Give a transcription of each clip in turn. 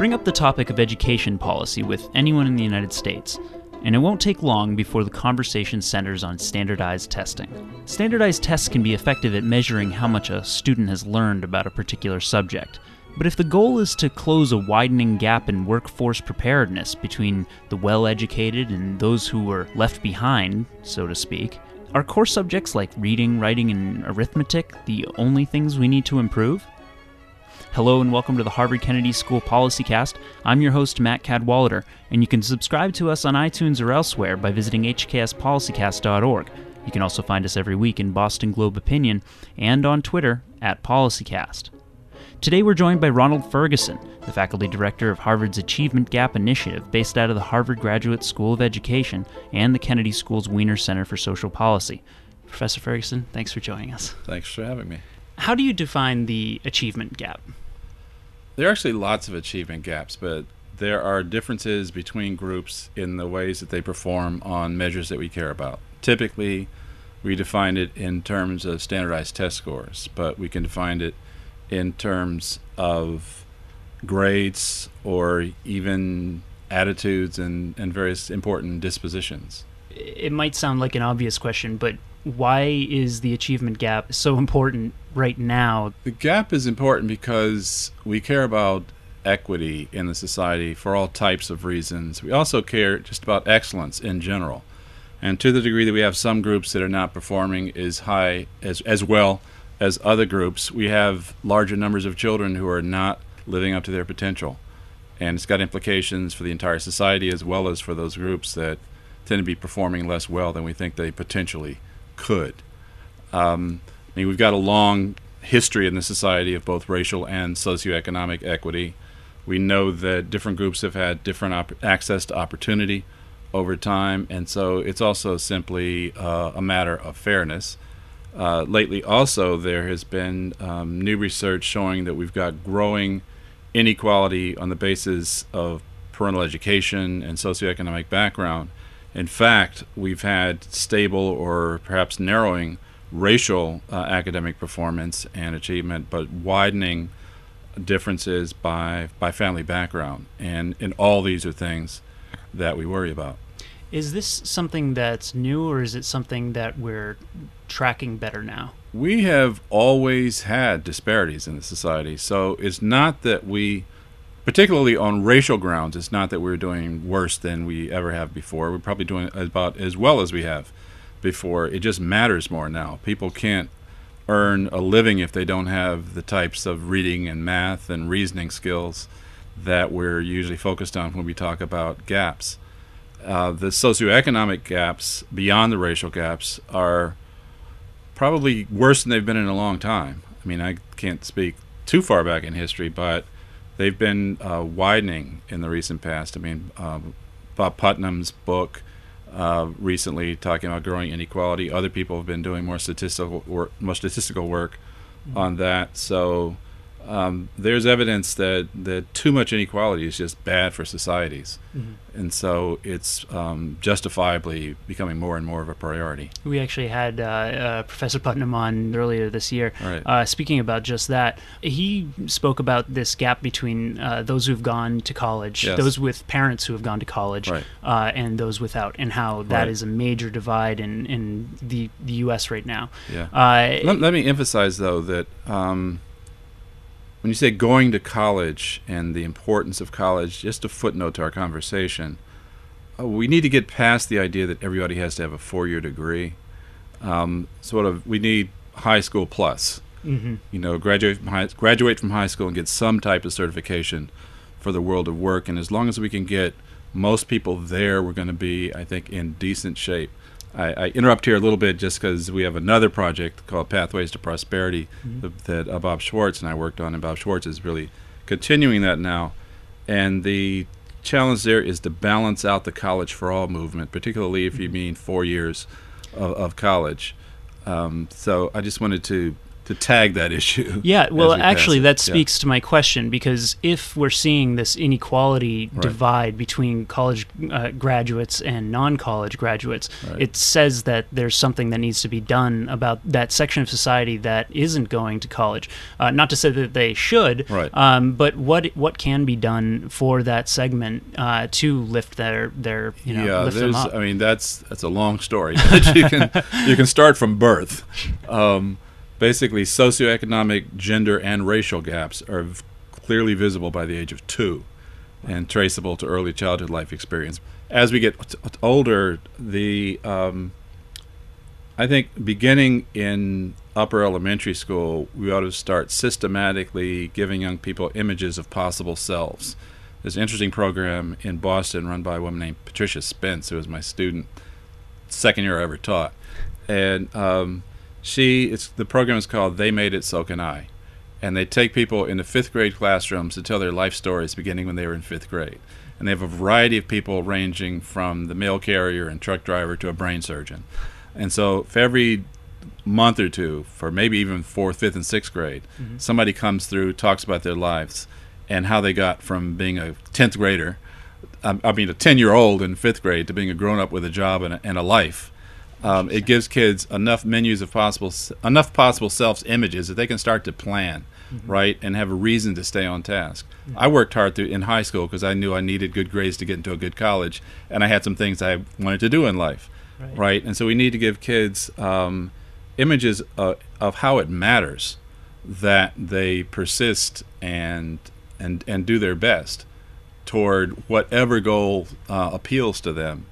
Bring up the topic of education policy with anyone in the United States, and it won't take long before the conversation centers on standardized testing. Standardized tests can be effective at measuring how much a student has learned about a particular subject. But if the goal is to close a widening gap in workforce preparedness between the well educated and those who were left behind, so to speak, are core subjects like reading, writing, and arithmetic the only things we need to improve? Hello and welcome to the Harvard Kennedy School Policy Cast. I'm your host, Matt Cadwallader, and you can subscribe to us on iTunes or elsewhere by visiting hkspolicycast.org. You can also find us every week in Boston Globe Opinion and on Twitter at PolicyCast. Today we're joined by Ronald Ferguson, the faculty director of Harvard's Achievement Gap Initiative, based out of the Harvard Graduate School of Education and the Kennedy School's Wiener Center for Social Policy. Professor Ferguson, thanks for joining us. Thanks for having me. How do you define the achievement gap? There are actually lots of achievement gaps, but there are differences between groups in the ways that they perform on measures that we care about. Typically, we define it in terms of standardized test scores, but we can define it in terms of grades or even attitudes and, and various important dispositions? It might sound like an obvious question, but why is the achievement gap so important right now? The gap is important because we care about equity in the society for all types of reasons. We also care just about excellence in general. And to the degree that we have some groups that are not performing as high as as well as other groups, we have larger numbers of children who are not living up to their potential. And it's got implications for the entire society as well as for those groups that tend to be performing less well than we think they potentially could. Um, I mean, we've got a long history in the society of both racial and socioeconomic equity. We know that different groups have had different op- access to opportunity over time, and so it's also simply uh, a matter of fairness. Uh, lately, also, there has been um, new research showing that we've got growing inequality on the basis of parental education and socioeconomic background. In fact, we've had stable or perhaps narrowing racial uh, academic performance and achievement, but widening differences by, by family background. And, and all these are things that we worry about. Is this something that's new, or is it something that we're tracking better now? We have always had disparities in the society, so it's not that we, particularly on racial grounds, it's not that we're doing worse than we ever have before. We're probably doing about as well as we have before. It just matters more now. People can't earn a living if they don't have the types of reading and math and reasoning skills that we're usually focused on when we talk about gaps uh, the socioeconomic gaps beyond the racial gaps are probably worse than they've been in a long time. I mean, I can't speak too far back in history, but they've been uh, widening in the recent past. I mean, um, Bob Putnam's book uh, recently talking about growing inequality. Other people have been doing more statistical work, more statistical work mm-hmm. on that. So um, there's evidence that, that too much inequality is just bad for societies. Mm-hmm. And so it's um, justifiably becoming more and more of a priority. We actually had uh, uh, Professor Putnam on earlier this year right. uh, speaking about just that. He spoke about this gap between uh, those who've gone to college, yes. those with parents who have gone to college, right. Uh, and those without, and how that right. is a major divide in, in the, the U.S. right now. Yeah. Uh, let, let, me emphasize, though, that. Um, when you say going to college and the importance of college, just a footnote to our conversation, uh, we need to get past the idea that everybody has to have a four year degree. Um, sort of, we need high school plus. Mm-hmm. You know, graduate from high, graduate from high school and get some type of certification for the world of work. And as long as we can get most people there, we're going to be, I think, in decent shape. I, I, interrupt here a little bit just because we have another project called Pathways to Prosperity mm-hmm. that uh, Bob Schwartz and I worked on, and Bob Schwartz is really continuing that now. And the challenge there is to balance out the college for all movement, particularly if you mm-hmm. mean four years of, of college. Um, so I just wanted to to tag that issue. Yeah, well, actually, that Yeah. speaks to my question because if we're seeing this inequality Right. divide between college uh, graduates and non-college graduates, Right. it says that there's something that needs to be done about that section of society that isn't going to college. Uh, not to say that they should, Right. um, but what what can be done for that segment uh, to lift their their you know yeah, lift them up? I mean, that's that's a long story. but you can you can start from birth. Um, basically, socioeconomic, gender, and racial gaps are clearly visible by the age of two, and traceable to early childhood life experience. As we get t- older, the um, I think beginning in upper elementary school, we ought to start systematically giving young people images of possible selves. There's an interesting program in Boston run by a woman named Patricia Spence, who was my student, second year I ever taught. And um, she, it's the program is called They Made It, So Can I. And they take people into fifth grade classrooms to tell their life stories beginning when they were in fifth grade. And they have a variety of people ranging from the mail carrier and truck driver to a brain surgeon. And so for every month or two, for maybe even fourth, fifth, and sixth grade, mm-hmm. somebody comes through, talks about their lives and how they got from being a 10th grader, I mean, a 10 year old in fifth grade, to being a grown up with a job and a, and a life. Um, it gives kids enough menus of possible, enough possible self images that they can start to plan, right, and have a reason to stay on task. I worked hard through in high school because I knew I needed good grades to get into a good college, and I had some things I wanted to do in life, Right. right? And so we need to give kids um, images uh, of how it matters that they persist and and and do their best toward whatever goal uh, appeals to them,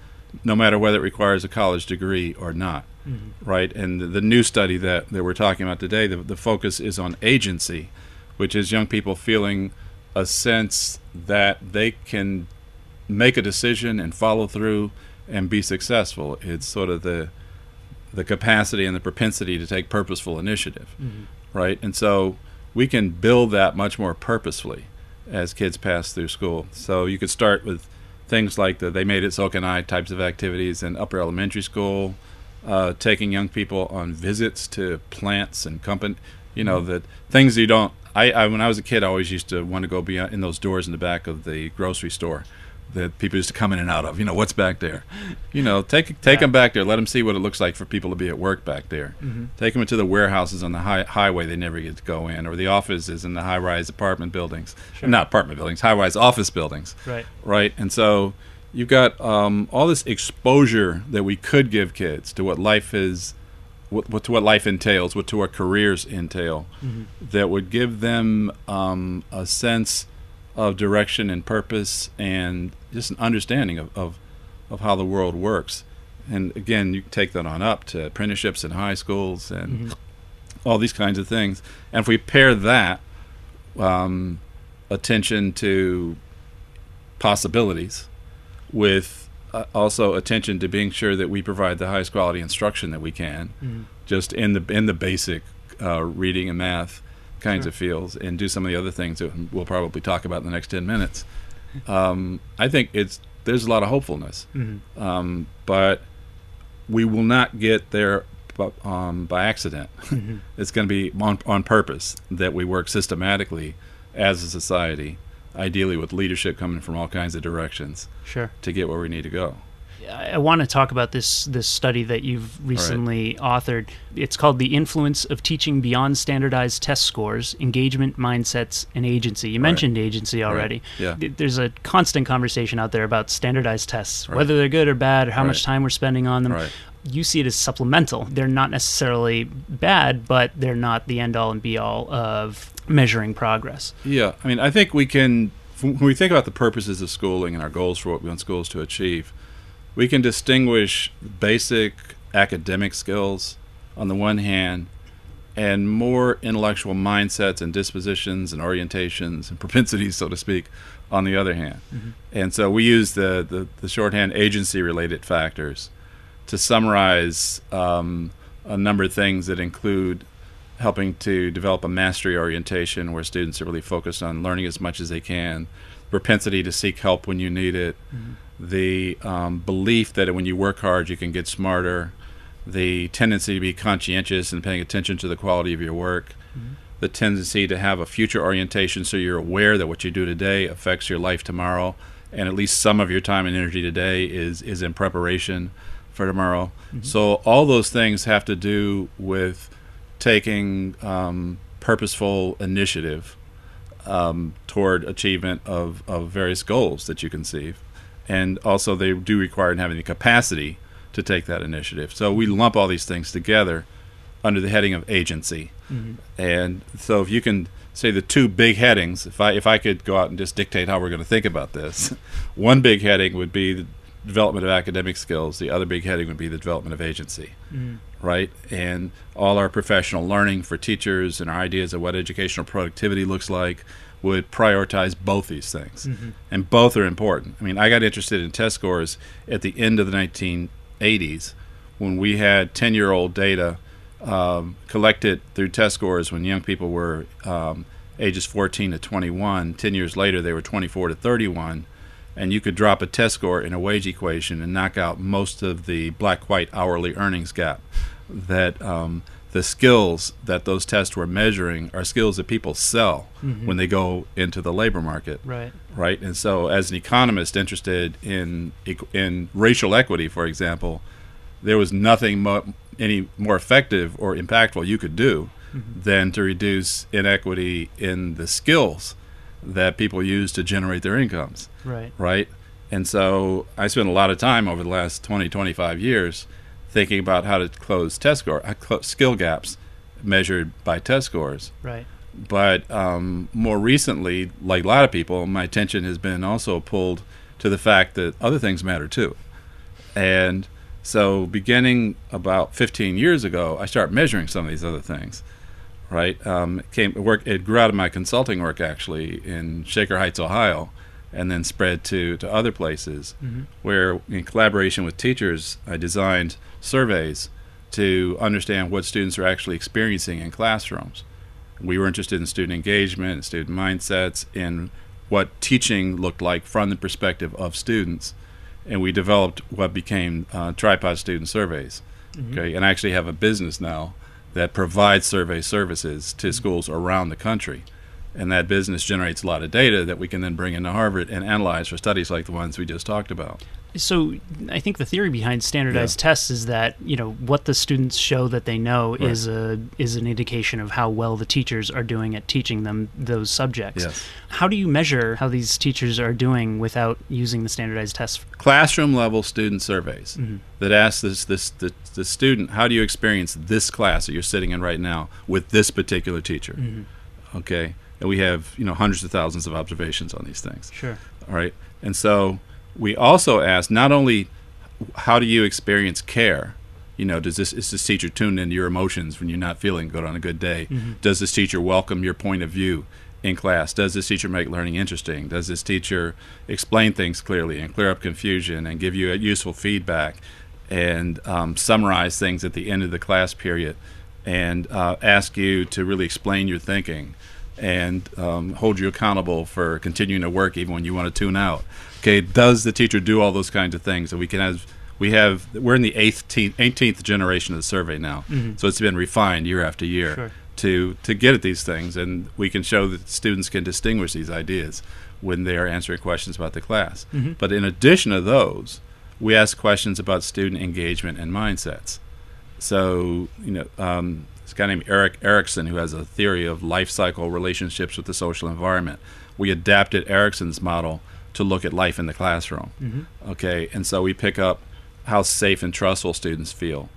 no matter whether it requires a college degree or not. Mm-hmm. Right, and the, the new study that, that we're talking about today, the, the focus is on agency, which is young people feeling a sense that they can make a decision and follow through and be successful. It's sort of the the capacity and the propensity to take purposeful initiative, mm-hmm. right? And so we can build that much more purposefully as kids pass through school. So you could start with things like the they made it so can I types of activities in upper elementary school, uh, taking young people on visits to plants and company, you know, that things you don't. I, I when I was a kid, I always used to want to go beyond in those doors in the back of the grocery store that people used to come in and out of. You know, what's back there? You know, take take Yeah. them back there. Let them see what it looks like for people to be at work back there. Take them into the warehouses on the high, highway they never get to go in, or the offices in the high-rise apartment buildings. Not apartment buildings, high-rise office buildings Right. right? And so you've got um, all this exposure that we could give kids to what life is, what, what to what life entails, what to what careers entail, that would give them um, a sense of direction and purpose and just an understanding of, of, of how the world works. And again, you take that on up to apprenticeships in high schools and all these kinds of things. And if we pair that um, attention to possibilities with uh, also attention to being sure that we provide the highest quality instruction that we can just in the in the basic uh, reading and math kinds Sure. of fields and do some of the other things that we'll probably talk about in the next 10 minutes um, i think it's there's a lot of hopefulness Mhm. um, but we will not get there um, by accident. Mhm. it's going to be on, on purpose that we work systematically as a society, ideally with leadership coming from all kinds of directions Sure. to get where we need to go. I want to talk about this this study that you've recently authored. It's called "The Influence of Teaching Beyond Standardized Test Scores: Engagement, Mindsets, and Agency." You mentioned agency already. Yeah. There's a constant conversation out there about standardized tests, Right. whether they're good or bad, or how much time we're spending on them. Right. You see it as supplemental. They're not necessarily bad, but they're not the end all and be all of measuring progress. Yeah, I mean, I think we can, when we think about the purposes of schooling and our goals for what we want schools to achieve, we can distinguish basic academic skills on the one hand and more intellectual mindsets and dispositions and orientations and propensities, so to speak, on the other hand. And so we use the, the, the shorthand agency related factors to summarize um, a number of things that include helping to develop a mastery orientation where students are really focused on learning as much as they can, propensity to seek help when you need it, the um, belief that when you work hard you can get smarter, the tendency to be conscientious and paying attention to the quality of your work, Mhm. the tendency to have a future orientation so you're aware that what you do today affects your life tomorrow, and at least some of your time and energy today is, is in preparation for tomorrow. So, all those things have to do with taking um, purposeful initiative um, toward achievement of, of various goals that you conceive. And also, they do require having the capacity to take that initiative. So, we lump all these things together under the heading of agency. Mhm. And so, if you can say the two big headings, if I if I could go out and just dictate how we're going to think about this, one big heading would be the development of academic skills. The other big heading would be the development of agency Mhm. right? And all our professional learning for teachers and our ideas of what educational productivity looks like would prioritize both these things. Mhm. And both are important. I mean, I got interested in test scores at the end of the 1980s when we had 10 year old data um, collected through test scores when young people were um, ages 14 to 21. 10 years later, they were 24 to 31 and you could drop a test score in a wage equation and knock out most of the black-white hourly earnings gap. That um, the skills that those tests were measuring are skills that people sell Mhm. when they go into the labor market, Right. right? And so, as an economist interested in in racial equity, for example, there was nothing mo- any more effective or impactful you could do Mhm. than to reduce inequity in the skills that people use to generate their incomes Right. right? And so I spent a lot of time over the last 20, 25 years thinking about how to close test score, uh, skill gaps measured by test scores. Right. But um, more recently, like a lot of people, my attention has been also pulled to the fact that other things matter too. And so, beginning about 15 years ago, I started measuring some of these other things. Right, um, it came work. It grew out of my consulting work actually in Shaker Heights, Ohio, and then spread to to other places Mhm. where, in collaboration with teachers, I designed surveys to understand what students are actually experiencing in classrooms. We were interested in student engagement, and student mindsets, in what teaching looked like from the perspective of students, and we developed what became uh, tripod student surveys. Mhm. Okay, and I actually have a business now that provides survey services to schools around the country. And that business generates a lot of data that we can then bring into Harvard and analyze for studies like the ones we just talked about. So I think the theory behind standardized tests is that you know what the students show that they know Right. is a is an indication of how well the teachers are doing at teaching them those subjects. Yes. How do you measure how these teachers are doing without using the standardized tests? Classroom level student surveys Mhm. that ask this, this the, the student, how do you experience this class that you're sitting in right now with this particular teacher? Mhm. Okay. And we have, you know, hundreds of thousands of observations on these things. Sure. All right. And so we also ask not only how do you experience care? You know, does this is this teacher tuned into your emotions when you're not feeling good on a good day? Mhm. Does this teacher welcome your point of view in class? Does this teacher make learning interesting? Does this teacher explain things clearly and clear up confusion and give you a useful feedback and um, summarize things at the end of the class period and uh, ask you to really explain your thinking and um, hold you accountable for continuing to work even when you want to tune out. Okay, does the teacher do all those kinds of things? And we can have we have we're in the 18th, 18th generation of the survey now, Mhm. so it's been refined year after year Sure. to to get at these things, and we can show that students can distinguish these ideas when they are answering questions about the class. Mhm. But in addition to those, we ask questions about student engagement and mindsets. So, you know, um, this guy named Erik Erikson, who has a theory of life cycle relationships with the social environment, we adapted Erikson's model to look at life in the classroom. Mhm. Okay, and so we pick up how safe and trustful students feel,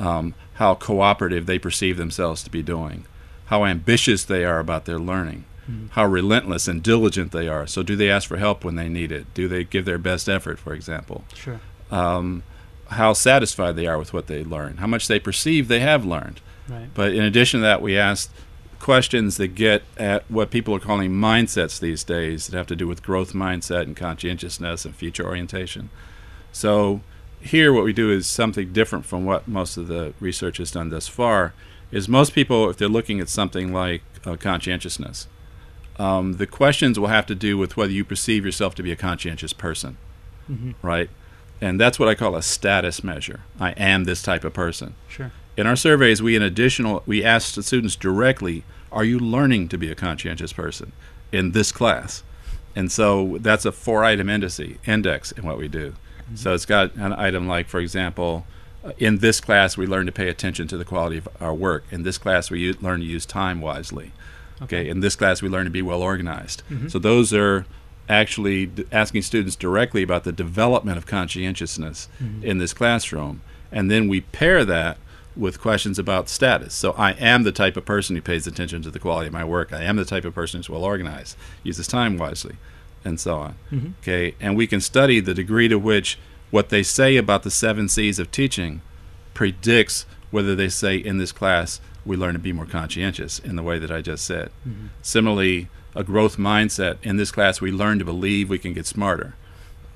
um, how cooperative they perceive themselves to be doing, how ambitious they are about their learning, Mhm. how relentless and diligent they are. So, do they ask for help when they need it? Do they give their best effort, for example? Sure. Um, how satisfied they are with what they learn, how much they perceive they have learned. Right. But in addition to that, we asked questions that get at what people are calling mindsets these days that have to do with growth mindset and conscientiousness and future orientation. So here what we do is something different from what most of the research has done thus far is most people if they're looking at something like uh, conscientiousness um, the questions will have to do with whether you perceive yourself to be a conscientious person Mhm. right And that's what I call a status measure. I am this type of person. Sure. In our surveys, we in additional we ask the students directly, "Are you learning to be a conscientious person in this class?" And so that's a four-item index index in what we do. Mm-hmm. So it's got an item like, for example, in this class we learn to pay attention to the quality of our work. In this class we u- learn to use time wisely. Okay. okay. In this class we learn to be well organized. Mm-hmm. So those are actually d- asking students directly about the development of conscientiousness mm-hmm. in this classroom, and then we pair that with questions about status. So I am the type of person who pays attention to the quality of my work. I am the type of person who's well organized, uses time wisely, and so on. Mm-hmm. Okay, and we can study the degree to which what they say about the seven C's of teaching predicts whether they say in this class we learn to be more conscientious in the way that I just said. Mm-hmm. Similarly, a growth mindset. In this class, we learn to believe we can get smarter.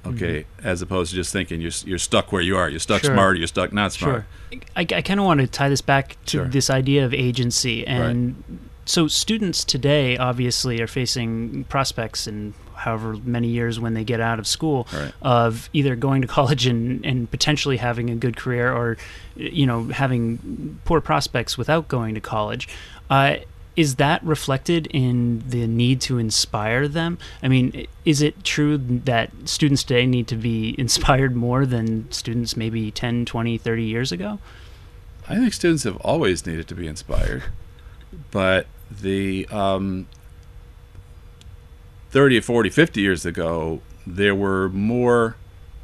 Okay, mm-hmm. as opposed to just thinking you're you're stuck where you are. You're stuck sure. smart. You're stuck not smart. Sure. I, I kind of want to tie this back to sure. this idea of agency and. Right. So students today obviously are facing prospects in however many years when they get out of school right. of either going to college and, and potentially having a good career or you know having poor prospects without going to college. Uh, is that reflected in the need to inspire them? I mean, is it true that students today need to be inspired more than students maybe 10, 20, 30 years ago? I think students have always needed to be inspired, but the um, 30 40 50 years ago there were more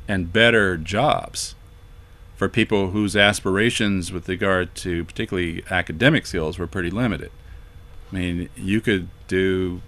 and better jobs for people whose aspirations with regard to particularly academic skills were pretty limited I mean, you could do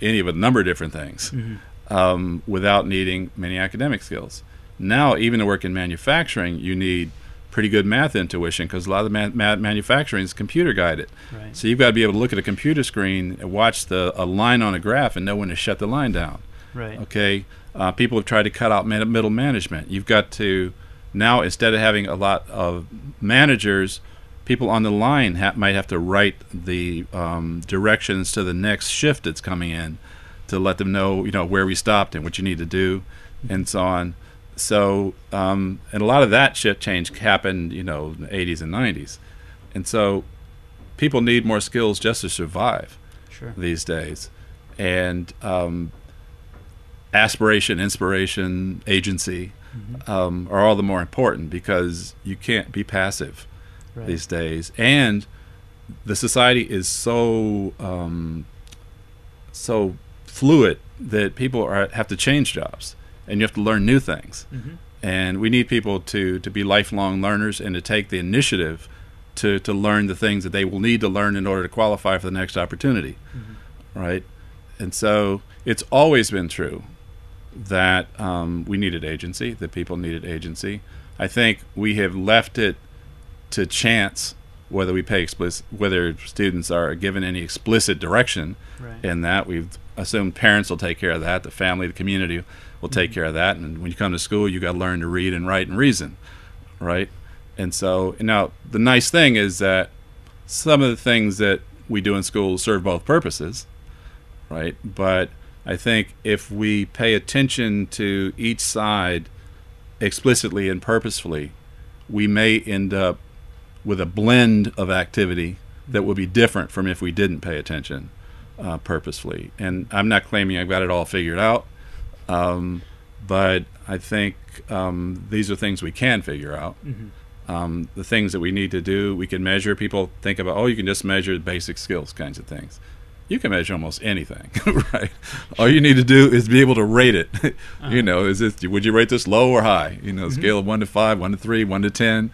any of a number of different things mm-hmm. um, without needing many academic skills. Now, even to work in manufacturing, you need pretty good math intuition because a lot of the man- manufacturing is computer guided. Right. So you've got to be able to look at a computer screen and watch the a line on a graph and know when to shut the line down. Right. Okay. Uh, people have tried to cut out middle management. You've got to now instead of having a lot of managers people on the line ha- might have to write the um, directions to the next shift that's coming in to let them know, you know, where we stopped and what you need to do, and so on. So, um, and a lot of that shift change happened, you know, in the 80s and 90s, and so people need more skills just to survive sure. these days, and um, aspiration, inspiration, agency. Mm-hmm. Um, are all the more important because you can't be passive right. these days, and the society is so um, so fluid that people are have to change jobs, and you have to learn new things. Mm-hmm. And we need people to to be lifelong learners and to take the initiative to to learn the things that they will need to learn in order to qualify for the next opportunity, mm-hmm. right? And so it's always been true that um, we needed agency, that people needed agency. I think we have left it to chance whether we pay explicit whether students are given any explicit direction right. in that we've assumed parents will take care of that the family the community will take mm-hmm. care of that and when you come to school you got to learn to read and write and reason right and so now the nice thing is that some of the things that we do in school serve both purposes right but i think if we pay attention to each side explicitly and purposefully we may end up with a blend of activity that would be different from if we didn't pay attention uh, purposefully. And I'm not claiming I've got it all figured out, um, but I think um, these are things we can figure out. Mm-hmm. Um, the things that we need to do, we can measure. People think about, oh, you can just measure basic skills kinds of things. You can measure almost anything, right? All you need to do is be able to rate it. uh-huh. You know, is it would you rate this low or high? You know, mm-hmm. scale of one to five, one to three, one to ten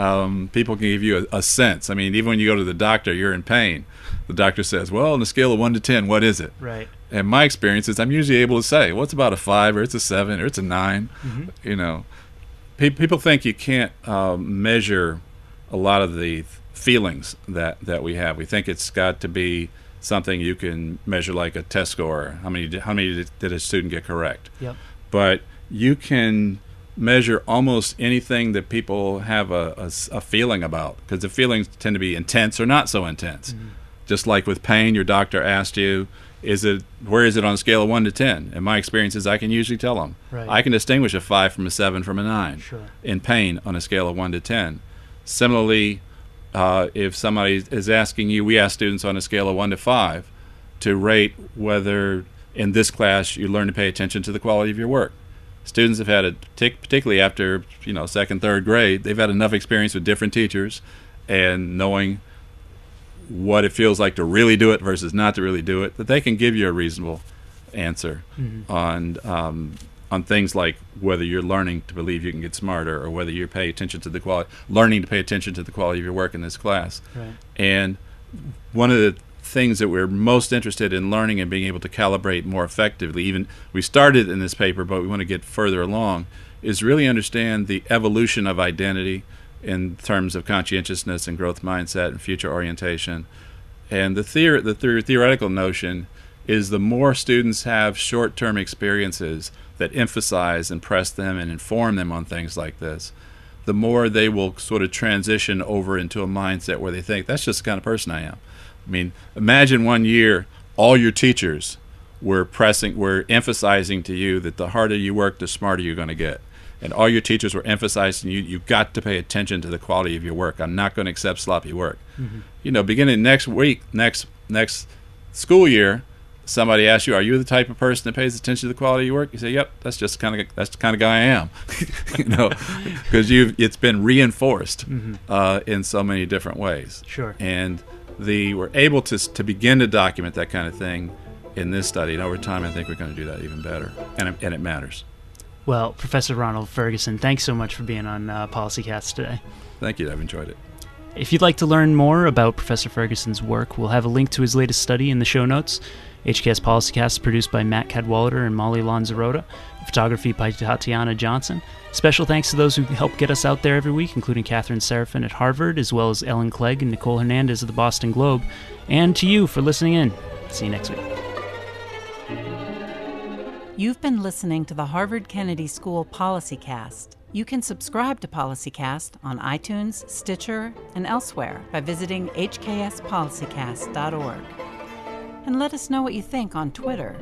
um, people can give you a, a, sense. I mean, even when you go to the doctor, you're in pain. The doctor says, "Well, on a scale of one to ten, what is it?" Right. And my experience is, I'm usually able to say, "Well, it's about a five, or it's a seven, or it's a 9 mm-hmm. You know, Pe- people think you can't um, measure a lot of the feelings that that we have. We think it's got to be something you can measure, like a test score. How many how many did a student get correct? Yep. But you can measure almost anything that people have a, a, a feeling about because the feelings tend to be intense or not so intense. Mm-hmm. Just like with pain, your doctor asked you, is it where is it on a scale of one to ten? And my experience is I can usually tell them. Right. I can distinguish a five from a seven from a nine Sure. in pain on a scale of one to ten. Similarly, uh, if somebody is asking you, we ask students on a scale of one to five to rate whether in this class you learn to pay attention to the quality of your work. Students have had a partic- particularly after you know second, third grade, they've had enough experience with different teachers and knowing what it feels like to really do it versus not to really do it, that they can give you a reasonable answer on um, on things like whether you're learning to believe you can get smarter or whether you pay attention to the quality, learning to pay attention to the quality of your work in this class. Right. And one of the things that we're most interested in learning and being able to calibrate more effectively, even we started in this paper, but we want to get further along, is really understand the evolution of identity in terms of conscientiousness and growth mindset and future orientation. And the, theor- the theor- theoretical notion is the more students have short term experiences that emphasize and press them and inform them on things like this, the more they will sort of transition over into a mindset where they think, that's just the kind of person I am. I mean, imagine one year all your teachers were pressing, were emphasizing to you that the harder you work, the smarter you're going to get. And all your teachers were emphasizing you, you've got to pay attention to the quality of your work. I'm not going to accept sloppy work. You know, beginning next week, next next school year, somebody asks you, "Are you the type of person that pays attention to the quality of your work?" You say, "Yep, that's just kind of that's the kind of guy I am," you know, because you've it's been reinforced uh, in so many different ways. Sure. And the we're able to to begin to document that kind of thing in this study, and over time, I think we're going to do that even better, and it, and it matters. Well, Professor Ronald Ferguson, thanks so much for being on uh, PolicyCast today. Thank you. I've enjoyed it. If you'd like to learn more about Professor Ferguson's work, we'll have a link to his latest study in the show notes. HKS Policycast is produced by Matt Cadwallader and Molly Lanzarotta. Photography by Tatiana Johnson. Special thanks to those who help get us out there every week, including Catherine Seraphin at Harvard, as well as Ellen Clegg and Nicole Hernandez of the Boston Globe. And to you for listening in. See you next week. You've been listening to the Harvard Kennedy School PolicyCast. You can subscribe to PolicyCast on iTunes, Stitcher, and elsewhere by visiting hkspolicycast.org. And let us know what you think on Twitter.